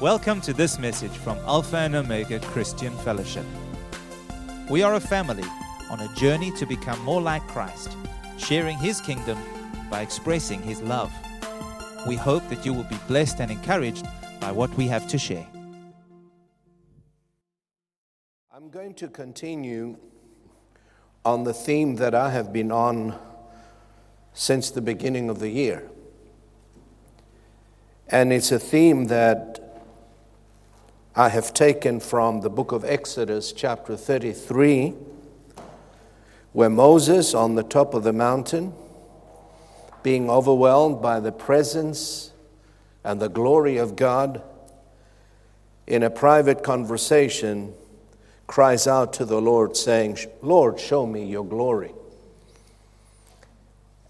Welcome to this message from Alpha and Omega Christian Fellowship. We are a family on a journey to become more like Christ, sharing His kingdom by expressing His love. We hope that you will be blessed and encouraged by what we have to share. I'm going to continue on the theme that I have been on since the beginning of the year. And it's a theme that I have taken from the book of Exodus, chapter 33, where Moses, on the top of the mountain, being overwhelmed by the presence and the glory of God, in a private conversation, cries out to the Lord, saying, Lord, show me your glory.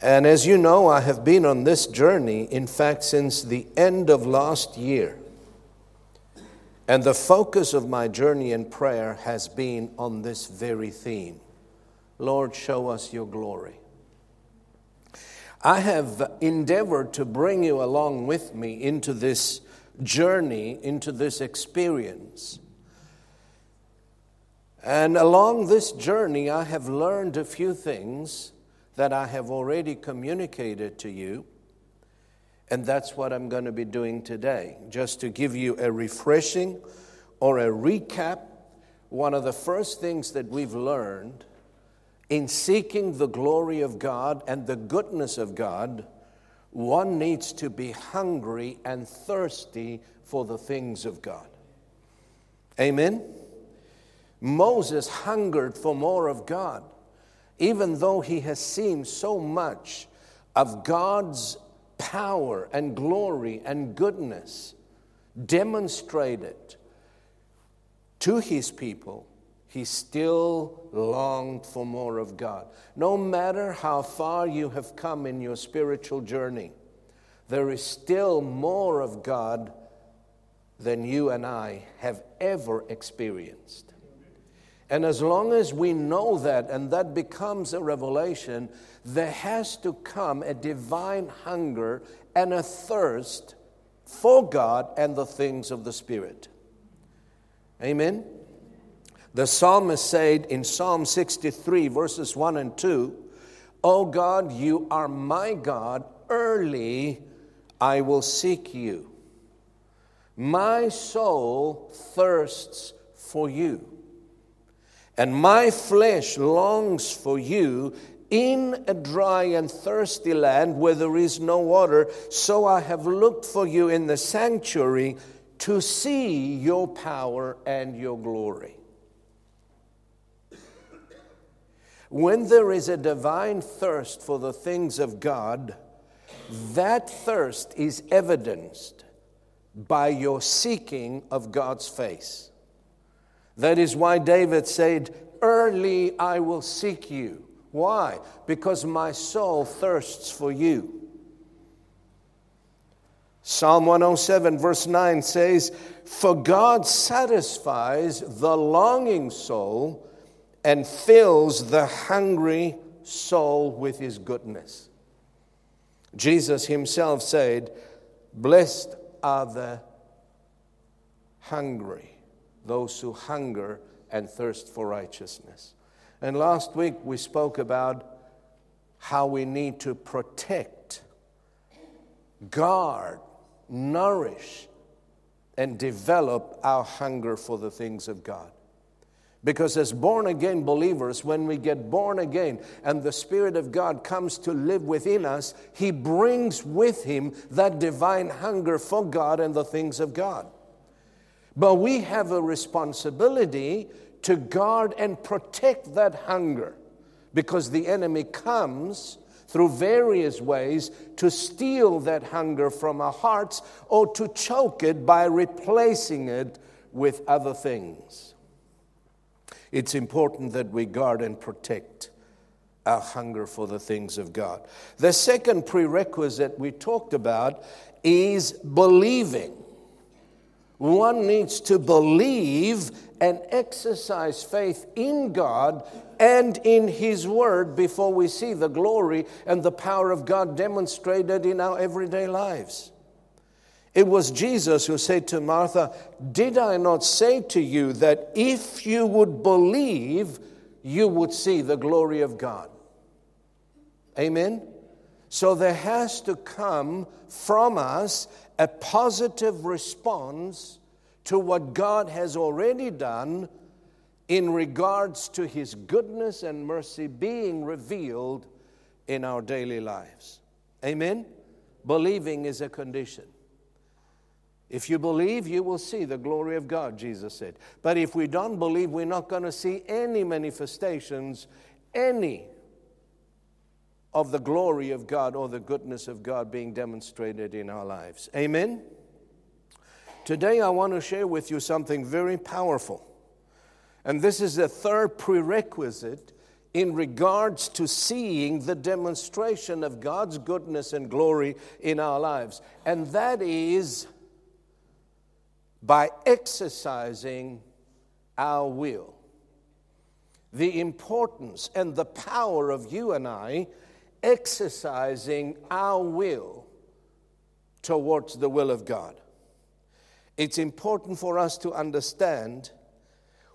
And as you know, I have been on this journey, in fact, since the end of last year. And the focus of my journey in prayer has been on this very theme Lord, show us your glory. I have endeavored to bring you along with me into this journey, into this experience. And along this journey, I have learned a few things that I have already communicated to you. And that's what I'm going to be doing today. Just to give you a refreshing or a recap, one of the first things that we've learned in seeking the glory of God and the goodness of God, one needs to be hungry and thirsty for the things of God. Amen? Moses hungered for more of God, even though he has seen so much of God's power and glory and goodness demonstrated to his people, he still longed for more of God. No matter how far you have come in your spiritual journey, there is still more of God than you and I have ever experienced. And as long as we know that and that becomes a revelation, there has to come a divine hunger and a thirst for God and the things of the Spirit. Amen. The psalmist said in Psalm 63, verses 1 and 2, O God, you are my God, early I will seek you. My soul thirsts for you, and my flesh longs for you in a dry and thirsty land where there is no water. So I have looked for you in the sanctuary to see your power and your glory. When there is a divine thirst for the things of God, that thirst is evidenced by your seeking of God's face. That is why David said, Early I will seek you. Why? Because my soul thirsts for you. Psalm 107, verse 9 says, For God satisfies the longing soul and fills the hungry soul with his goodness. Jesus himself said, Blessed are the hungry, those who hunger and thirst for righteousness. And last week we spoke about how we need to protect, guard, nourish, and develop our hunger for the things of God. Because as born again believers, when we get born again and the Spirit of God comes to live within us, He brings with Him that divine hunger for God and the things of God. But we have a responsibility to guard and protect that hunger because the enemy comes through various ways to steal that hunger from our hearts or to choke it by replacing it with other things. It's important that we guard and protect our hunger for the things of God. The second prerequisite we talked about is believing. One needs to believe and exercise faith in God and in His Word before we see the glory and the power of God demonstrated in our everyday lives. It was Jesus who said to Martha, Did I not say to you that if you would believe, you would see the glory of God? Amen? So there has to come from us a positive response to what God has already done in regards to His goodness and mercy being revealed in our daily lives. Amen? Believing is a condition. If you believe, you will see the glory of God, Jesus said. But if we don't believe, we're not going to see any manifestations, any of the glory of God or the goodness of God being demonstrated in our lives. Amen? Today, I want to share with you something very powerful. And this is the third prerequisite in regards to seeing the demonstration of God's goodness and glory in our lives. And that is by exercising our will. The importance and the power of you and I exercising our will towards the will of God. It's important for us to understand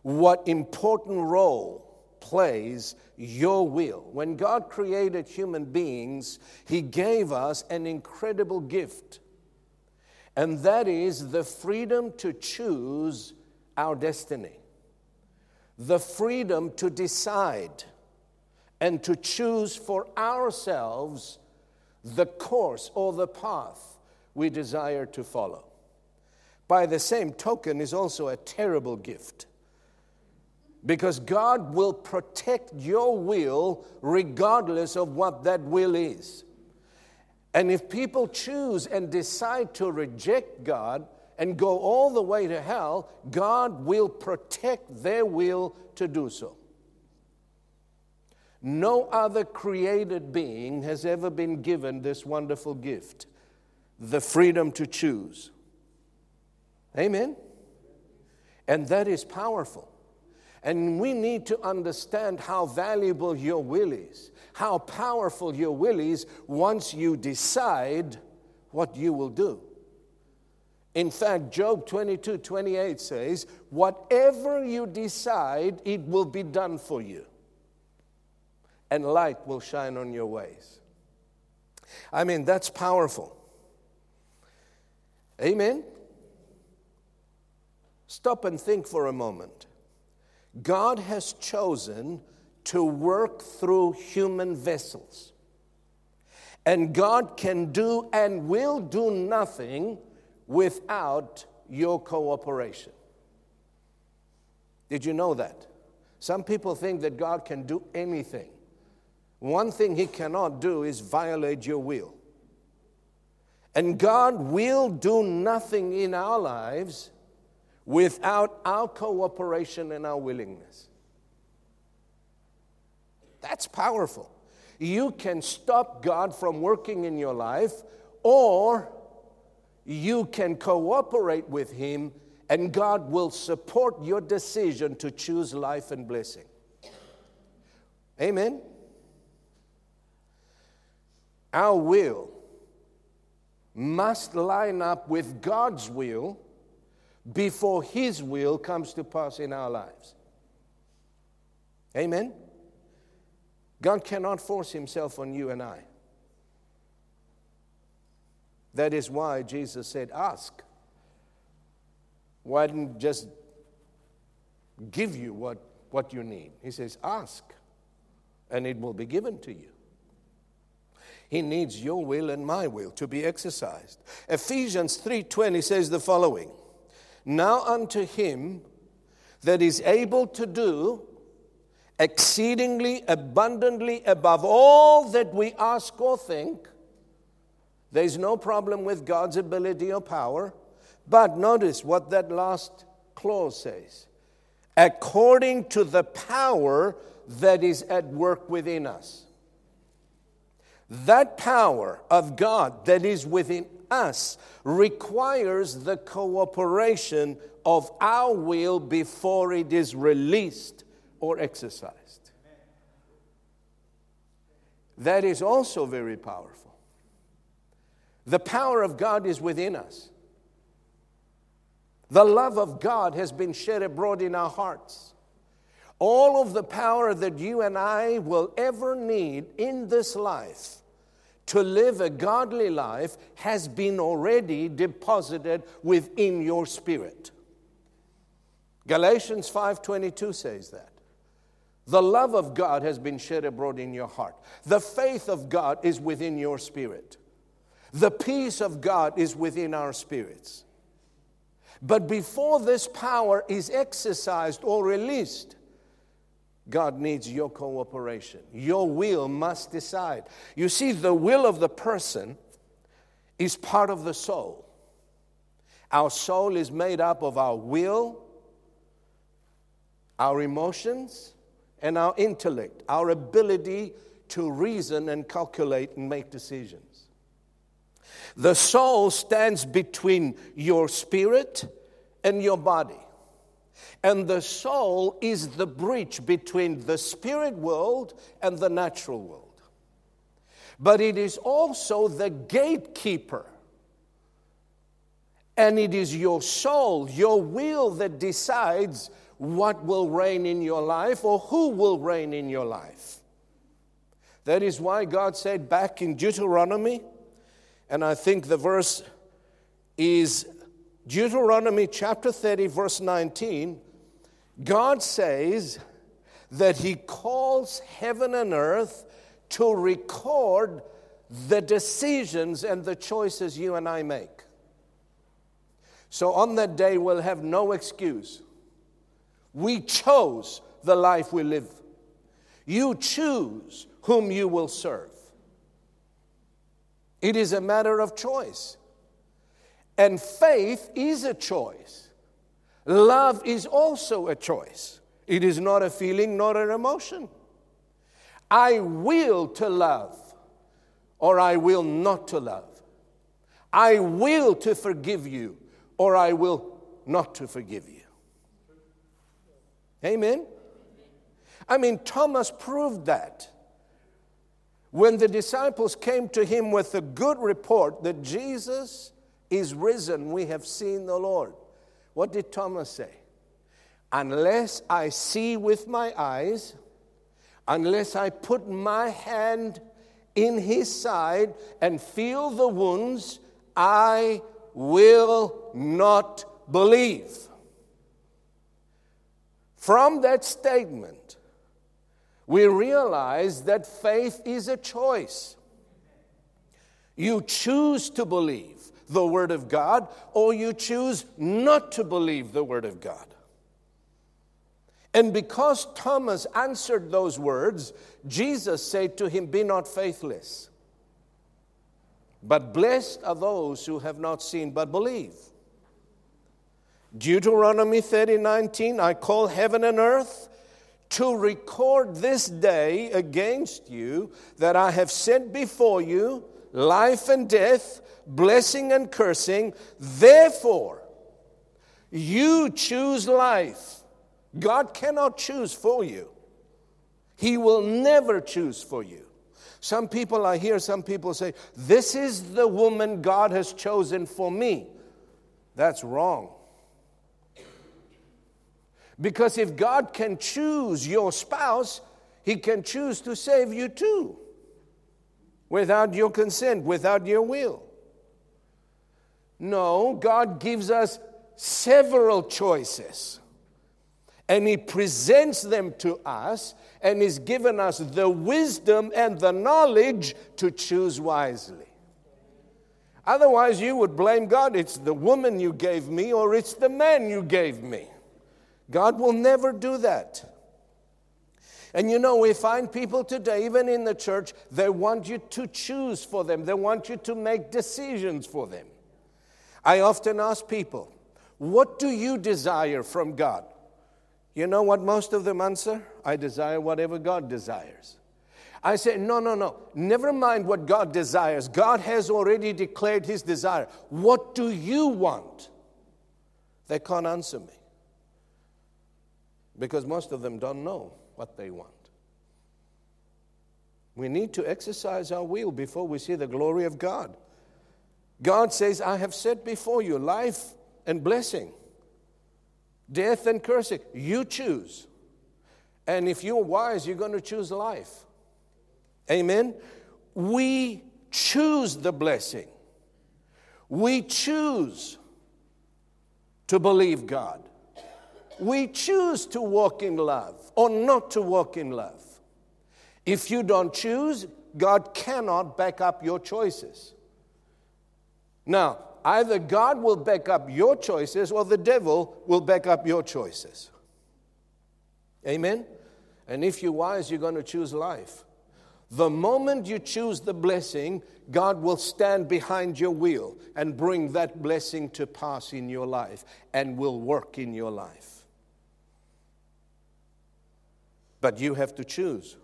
what important role plays your will. When God created human beings, He gave us an incredible gift and that is the freedom to choose our destiny, the freedom to decide and to choose for ourselves the course or the path we desire to follow. By the same token, is also a terrible gift because God will protect your will regardless of what that will is. And if people choose and decide to reject God and go all the way to hell, God will protect their will to do so. No other created being has ever been given this wonderful gift the freedom to choose. Amen? And that is powerful. And we need to understand how valuable your will is, how powerful your will is once you decide what you will do. In fact, Job 22 28 says, Whatever you decide, it will be done for you, and light will shine on your ways. I mean, that's powerful. Amen? Stop and think for a moment. God has chosen to work through human vessels. And God can do and will do nothing without your cooperation. Did you know that? Some people think that God can do anything. One thing He cannot do is violate your will. And God will do nothing in our lives without our cooperation and our willingness. That's powerful. You can stop God from working in your life, or you can cooperate with Him, and God will support your decision to choose life and blessing. Amen. Our will must line up with God's will before His will comes to pass in our lives. Amen? God cannot force Himself on you and I. That is why Jesus said, Ask. Why didn't just give you what, what you need? He says, Ask, and it will be given to you. He needs your will and my will to be exercised. Ephesians 3:20 says the following: now unto him that is able to do exceedingly abundantly above all that we ask or think. There's no problem with God's ability or power. But notice what that last clause says according to the power that is at work within us. That power of God that is within us requires the cooperation of our will before it is released or exercised. That is also very powerful. The power of God is within us. The love of God has been shed abroad in our hearts. All of the power that you and I will ever need in this life to live a godly life has been already deposited within your spirit. Galatians 5:22 says that. The love of God has been shed abroad in your heart. The faith of God is within your spirit. The peace of God is within our spirits. But before this power is exercised or released, God needs your cooperation. Your will must decide. You see, the will of the person is part of the soul. Our soul is made up of our will, our emotions, and our intellect, our ability to reason and calculate and make decisions. The soul stands between your spirit and your body. And the soul is the bridge between the spirit world and the natural world. But it is also the gatekeeper. And it is your soul, your will that decides what will reign in your life or who will reign in your life. That is why God said back in Deuteronomy, and I think the verse is Deuteronomy chapter 30, verse 19. God says that He calls heaven and earth to record the decisions and the choices you and I make. So on that day, we'll have no excuse. We chose the life we live. You choose whom you will serve. It is a matter of choice. And faith is a choice. Love is also a choice. It is not a feeling, not an emotion. I will to love, or I will not to love. I will to forgive you, or I will not to forgive you. Amen? I mean, Thomas proved that. When the disciples came to him with a good report that Jesus is risen, we have seen the Lord. What did Thomas say? Unless I see with my eyes, unless I put my hand in his side and feel the wounds, I will not believe. From that statement, we realize that faith is a choice. You choose to believe the Word of God, or you choose not to believe the Word of God. And because Thomas answered those words, Jesus said to him, Be not faithless, but blessed are those who have not seen but believe. Deuteronomy 30 19, I call heaven and earth to record this day against you that I have set before you life and death, blessing and cursing. Therefore, you choose life. God cannot choose for you, He will never choose for you. Some people, I hear some people say, This is the woman God has chosen for me. That's wrong. Because if God can choose your spouse, He can choose to save you too, without your consent, without your will. No, God gives us several choices. And He presents them to us, and He's given us the wisdom and the knowledge to choose wisely. Otherwise, you would blame God. It's the woman you gave me, or it's the man you gave me. God will never do that. And you know, we find people today, even in the church, they want you to choose for them, they want you to make decisions for them. I often ask people, What do you desire from God? You know what most of them answer? I desire whatever God desires. I say, no, no, no. Never mind what God desires. God has already declared his desire. What do you want? They can't answer me because most of them don't know what they want. We need to exercise our will before we see the glory of God. God says, I have set before you life and blessing. Death and cursing. You choose. And if you're wise, you're going to choose life. Amen? We choose the blessing. We choose to believe God. We choose to walk in love or not to walk in love. If you don't choose, God cannot back up your choices. Now, either God will back up your choices or the devil will back up your choices. Amen? And if you're wise, you're going to choose life. The moment you choose the blessing, God will stand behind your wheel and bring that blessing to pass in your life and will work in your life. But you have to choose.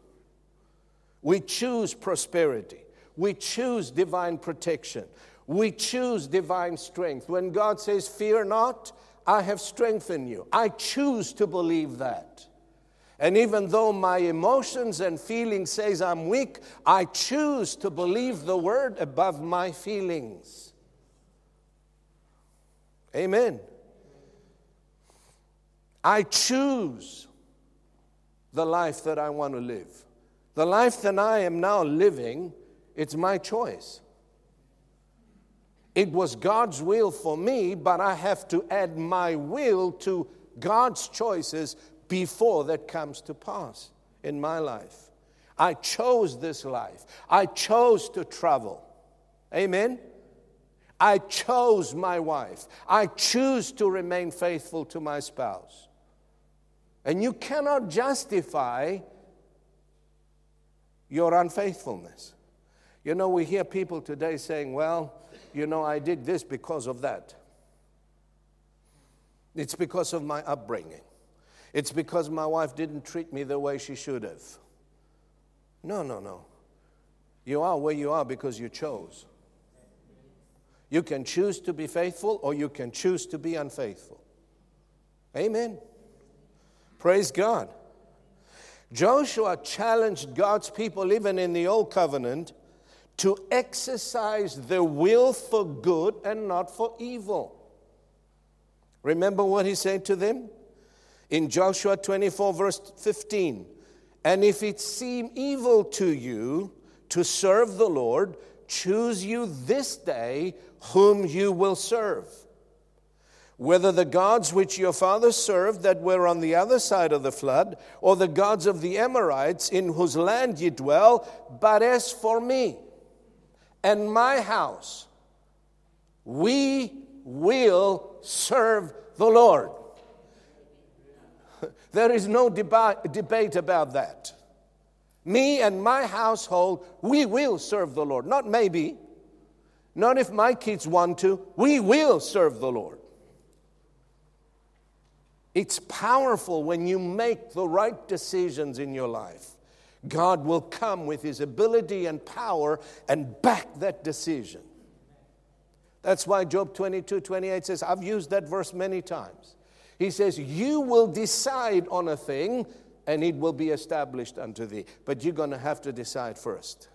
We choose prosperity. We choose divine protection. We choose divine strength. When God says, Fear not, I have strengthened you. I choose to believe that. And even though my emotions and feelings says I'm weak, I choose to believe the word above my feelings. Amen. I choose the life that I want to live. The life that I am now living, it's my choice. It was God's will for me, but I have to add my will to God's choices before that comes to pass in my life. I chose this life. I chose to travel. Amen. I chose my wife. I choose to remain faithful to my spouse. And you cannot justify your unfaithfulness. You know, we hear people today saying, well, you know, I did this because of that. It's because of my upbringing. It's because my wife didn't treat me the way she should have. No, no, no. You are where you are because you chose. You can choose to be faithful or you can choose to be unfaithful. Amen. Praise God. Joshua challenged God's people, even in the Old Covenant, to exercise their will for good and not for evil. Remember what he said to them? in Joshua 24, verse 15. And if it seem evil to you to serve the Lord, choose you this day whom you will serve. Whether the gods which your fathers served that were on the other side of the flood, or the gods of the Amorites in whose land ye dwell, but as for me and my house, we will serve the Lord. There is no deba- debate about that. Me and my household, we will serve the Lord. Not maybe, not if my kids want to, we will serve the Lord. It's powerful when you make the right decisions in your life. God will come with His ability and power and back that decision. That's why Job 22 28 says, I've used that verse many times. He says, You will decide on a thing and it will be established unto thee. But you're going to have to decide first.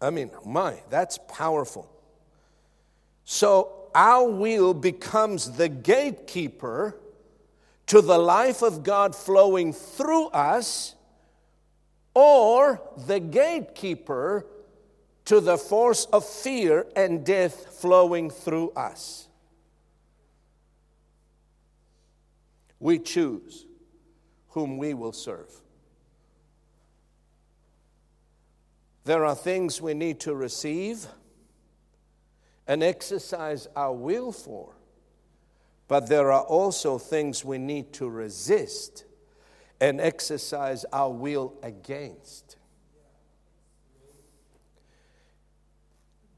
I mean, my, that's powerful. So our will becomes the gatekeeper to the life of God flowing through us, or the gatekeeper to the force of fear and death flowing through us. we choose whom we will serve. There are things we need to receive and exercise our will for, but there are also things we need to resist and exercise our will against.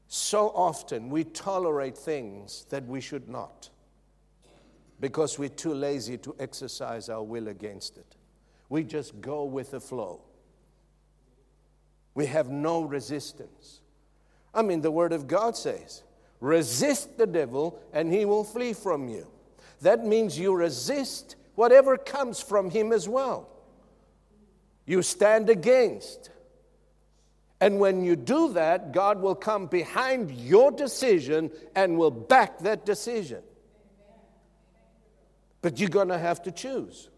So often we tolerate things that we should not because we're too lazy to exercise our will against it. We just go with the flow. We have no resistance. I mean, the Word of God says, resist the devil and he will flee from you. That means you resist whatever comes from him as well. You stand against. And when you do that, God will come behind your decision and will back that decision. But you're going to have to choose.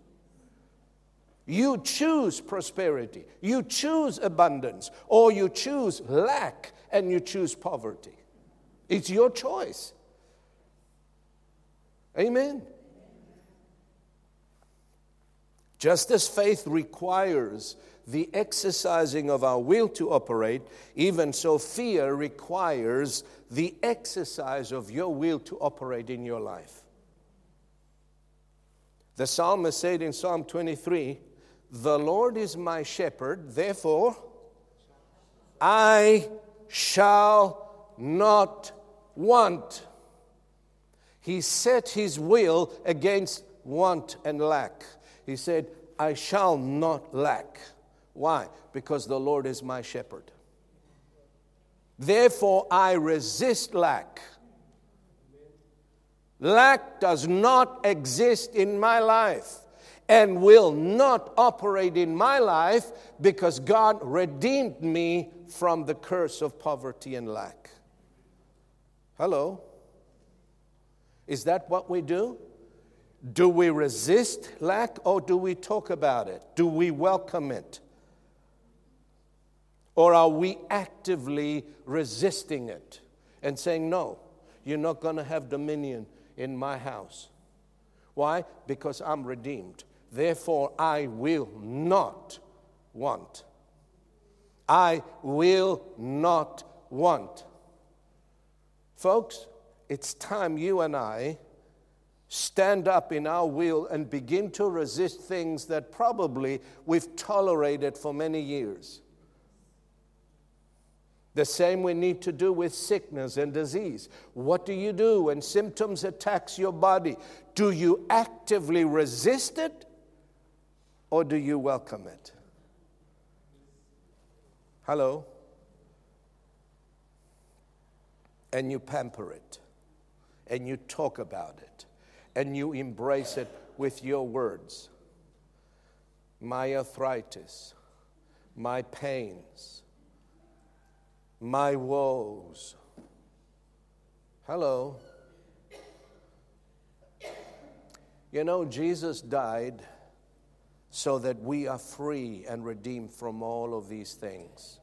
You choose prosperity, you choose abundance, or you choose lack and you choose poverty. It's your choice. Amen. Just as faith requires the exercising of our will to operate, even so, fear requires the exercise of your will to operate in your life. The psalmist said in Psalm 23 The Lord is my shepherd, therefore I shall not want. He set his will against want and lack. He said, I shall not lack. Why? Because the Lord is my shepherd. Therefore, I resist lack. Lack does not exist in my life and will not operate in my life because God redeemed me from the curse of poverty and lack. Hello? Is that what we do? Do we resist lack or do we talk about it? Do we welcome it? Or are we actively resisting it and saying, no, you're not going to have dominion in my house? Why? Because I'm redeemed. Therefore, I will not want. I will not want. Folks, it's time you and I stand up in our will and begin to resist things that probably we've tolerated for many years. The same we need to do with sickness and disease. What do you do when symptoms attacks your body? Do you actively resist it or do you welcome it? Hello? And you pamper it and you talk about it and you embrace it with your words. My arthritis, my pains, my woes. Hello. You know, Jesus died so that we are free and redeemed from all of these things.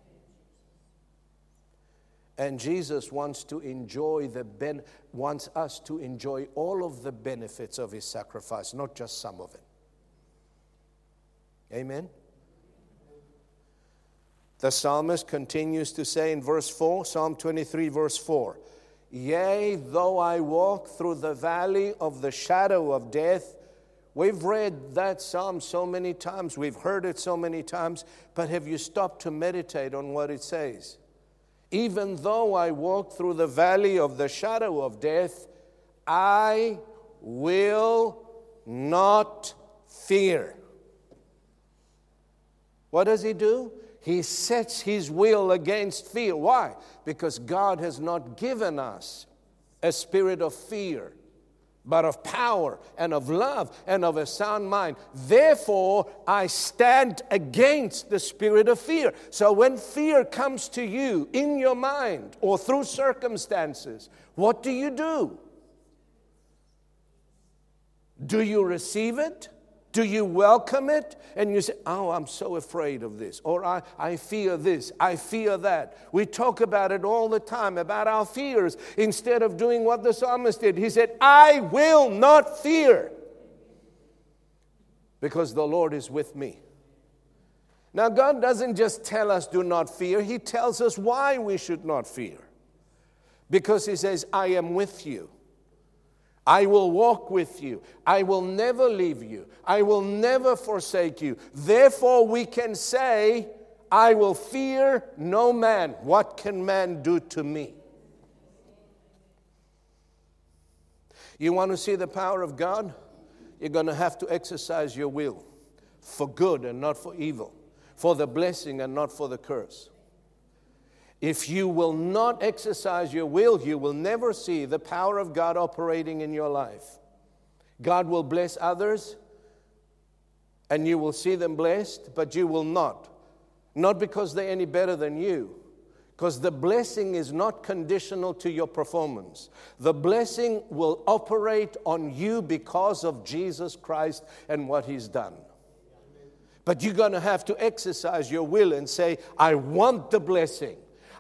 And Jesus wants to enjoy the ben- wants us to enjoy all of the benefits of his sacrifice, not just some of it. Amen. The psalmist continues to say in verse 4, Psalm 23, verse 4 Yea, though I walk through the valley of the shadow of death, we've read that psalm so many times, we've heard it so many times, but have you stopped to meditate on what it says? Even though I walk through the valley of the shadow of death, I will not fear. What does he do? He sets his will against fear. Why? Because God has not given us a spirit of fear but of power and of love and of a sound mind. Therefore, I stand against the spirit of fear. So, when fear comes to you in your mind or through circumstances, what do you do? Do you receive it? Do you welcome it? And you say, Oh, I'm so afraid of this, or I, I fear this, I fear that. We talk about it all the time, about our fears, instead of doing what the psalmist did. He said, I will not fear, because the Lord is with me. Now, God doesn't just tell us, do not fear, He tells us why we should not fear. Because He says, I am with you. I will walk with you. I will never leave you. I will never forsake you. Therefore, we can say, I will fear no man. What can man do to me? You want to see the power of God? You're going to have to exercise your will for good and not for evil, for the blessing and not for the curse. If you will not exercise your will, you will never see the power of God operating in your life. God will bless others and you will see them blessed, but you will not. Not because they're any better than you. Because the blessing is not conditional to your performance. The blessing will operate on you because of Jesus Christ and what He's done. But you're going to have to exercise your will and say, I want the blessing.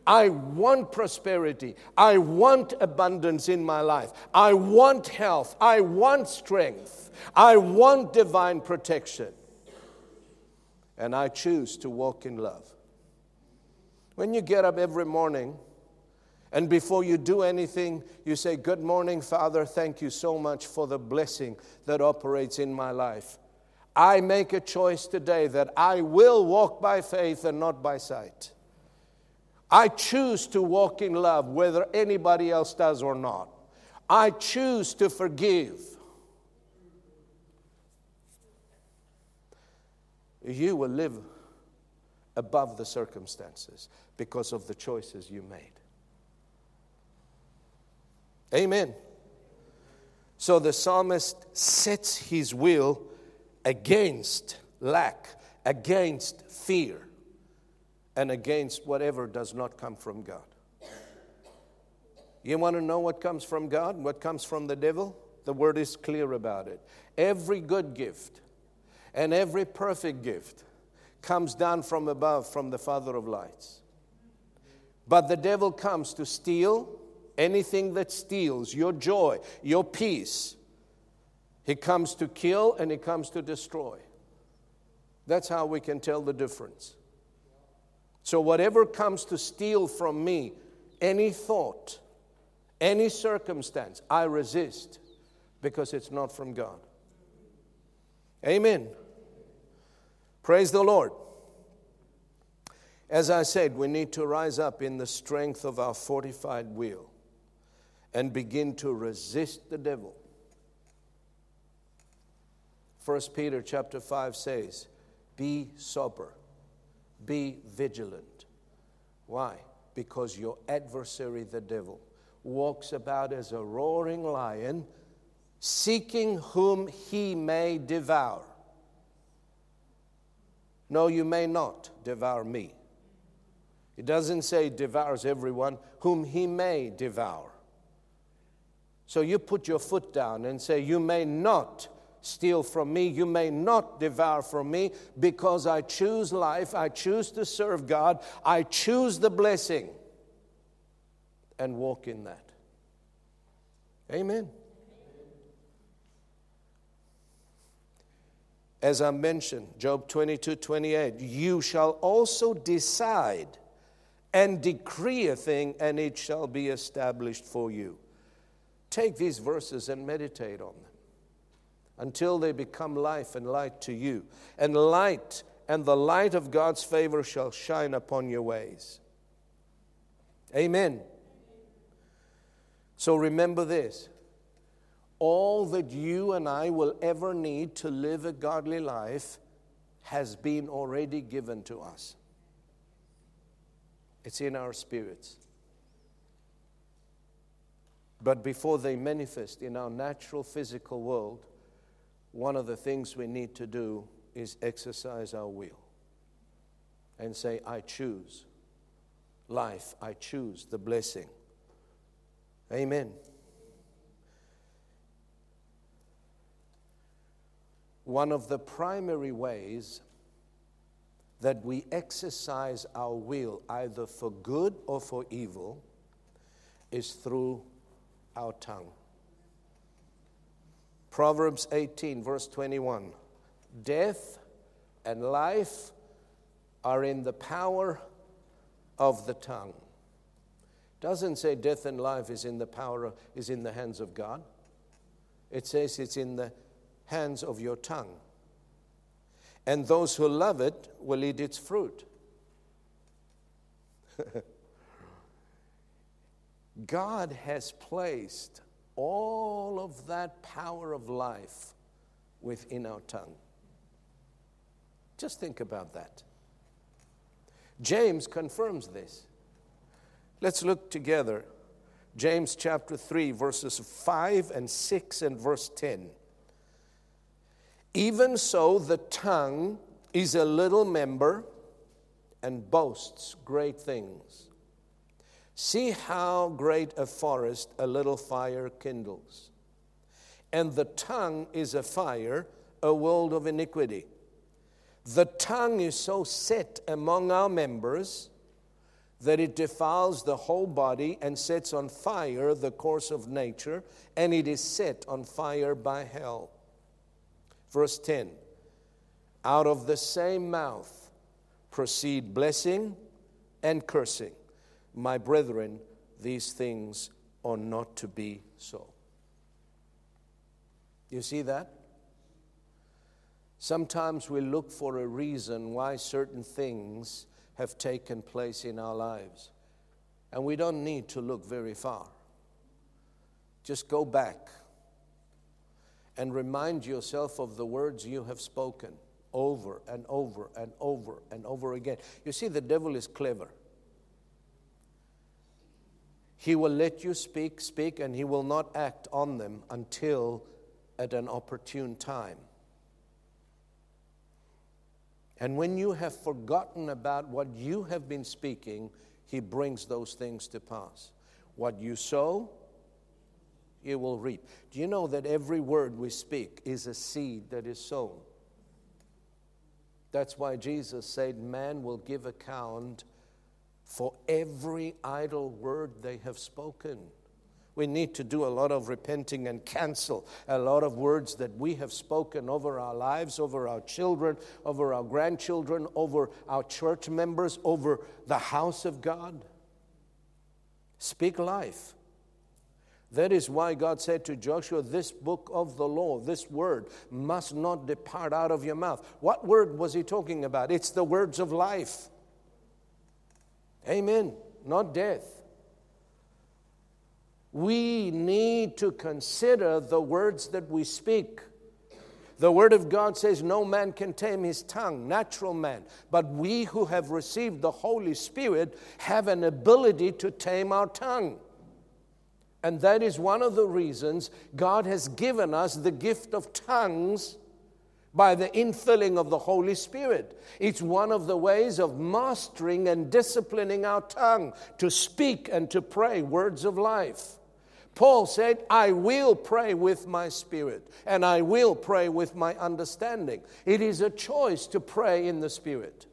I want prosperity. I want abundance in my life. I want health. I want strength. I want divine protection. And I choose to walk in love. When you get up every morning, and before you do anything, you say, Good morning, Father. Thank you so much for the blessing that operates in my life. I make a choice today that I will walk by faith and not by sight. I choose to walk in love whether anybody else does or not. I choose to forgive. You will live above the circumstances because of the choices you made. Amen. So the psalmist sets his will against lack, against fear, and against whatever does not come from God. You want to know what comes from God, what comes from the devil? The word is clear about it. Every good gift and every perfect gift comes down from above from the Father of lights. But the devil comes to steal anything that steals your joy, your peace. He comes to kill and he comes to destroy. That's how we can tell the difference. So, whatever comes to steal from me, any thought, any circumstance, I resist because it's not from God. Amen. Praise the Lord. As I said, we need to rise up in the strength of our fortified will and begin to resist the devil. 1 Peter chapter 5 says, Be sober, be vigilant. Why? Because your adversary, the devil, walks about as a roaring lion, seeking whom he may devour. No, you may not devour me. It doesn't say devours everyone whom he may devour. So you put your foot down and say, You may not steal from me, you may not devour from me, because I choose life, I choose to serve God, I choose the blessing, and walk in that. Amen. As I mentioned, Job 22 28, you shall also decide and decree a thing, and it shall be established for you. Take these verses and meditate on them until they become life and light to you. And light and the light of God's favor shall shine upon your ways. Amen. So remember this all that you and I will ever need to live a godly life has been already given to us. It's in our spirits. But before they manifest in our natural physical world, one of the things we need to do is exercise our will and say, I choose life, I choose the blessing. Amen. One of the primary ways that we exercise our will either for good or for evil is through our tongue. Proverbs 18, verse 21 Death and life are in the power of the tongue. Doesn't say death and life is in the power of, is in the hands of God. It says it's in the hands of your tongue and those who love it will eat its fruit. God has placed all of that power of life within our tongue. Just think about that. James confirms this. Let's look together. James chapter 3, verses 5 and 6 and verse 10. Even so, the tongue is a little member and boasts great things. See how great a forest a little fire kindles. And the tongue is a fire, a world of iniquity. The tongue is so set among our members that it defiles the whole body and sets on fire the course of nature, and it is set on fire by hell. Verse 10 Out of the same mouth proceed blessing and cursing. My brethren, these things are not to be so. You see that? Sometimes we look for a reason why certain things have taken place in our lives. And we don't need to look very far. Just go back and remind yourself of the words you have spoken over and over and over and over again. You see, the devil is clever. He will let you speak, speak, and he will not act on them until at an opportune time. And when you have forgotten about what you have been speaking, he brings those things to pass. What you sow, you will reap. Do you know that every word we speak is a seed that is sown? That's why Jesus said, Man will give account for every idle word they have spoken. We need to do a lot of repenting and cancel a lot of words that we have spoken over our lives, over our children, over our grandchildren, over our church members, over the house of God. Speak life. That is why God said to Joshua, This book of the law, this word, must not depart out of your mouth. What word was he talking about? It's the words of life. Amen. Not death. We need to consider the words that we speak. The Word of God says, No man can tame his tongue, natural man. But we who have received the Holy Spirit have an ability to tame our tongue. And that is one of the reasons God has given us the gift of tongues by the infilling of the Holy Spirit. It's one of the ways of mastering and disciplining our tongue to speak and to pray words of life. Paul said, I will pray with my spirit and I will pray with my understanding. It is a choice to pray in the spirit,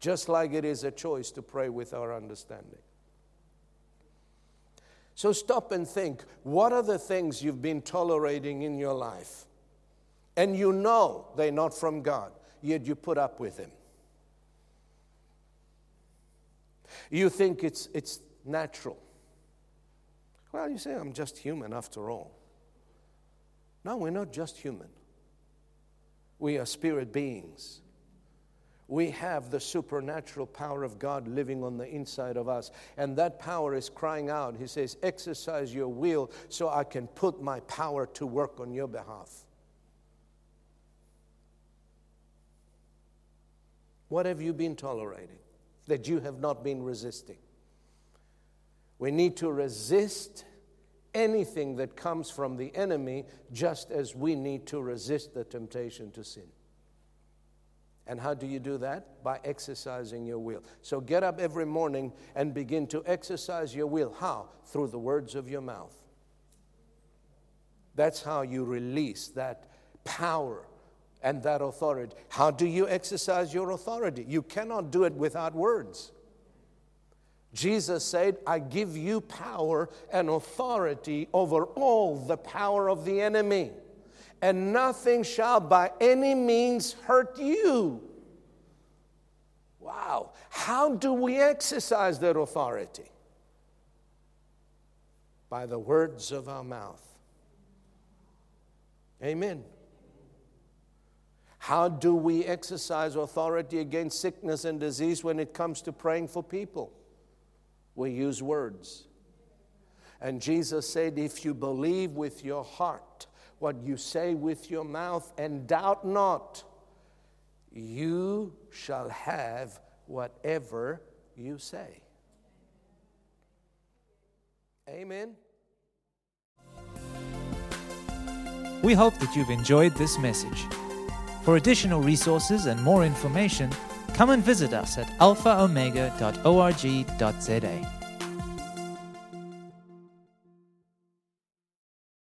just like it is a choice to pray with our understanding. So stop and think what are the things you've been tolerating in your life? And you know they're not from God, yet you put up with them. You think it's, it's natural. Well, you say, I'm just human after all. No, we're not just human. We are spirit beings. We have the supernatural power of God living on the inside of us. And that power is crying out. He says, Exercise your will so I can put my power to work on your behalf. What have you been tolerating that you have not been resisting? We need to resist anything that comes from the enemy just as we need to resist the temptation to sin. And how do you do that? By exercising your will. So get up every morning and begin to exercise your will. How? Through the words of your mouth. That's how you release that power and that authority. How do you exercise your authority? You cannot do it without words. Jesus said, I give you power and authority over all the power of the enemy, and nothing shall by any means hurt you. Wow. How do we exercise that authority? By the words of our mouth. Amen. How do we exercise authority against sickness and disease when it comes to praying for people? We use words. And Jesus said, If you believe with your heart what you say with your mouth and doubt not, you shall have whatever you say. Amen. We hope that you've enjoyed this message. For additional resources and more information, come and visit us at alphaomega.org.za.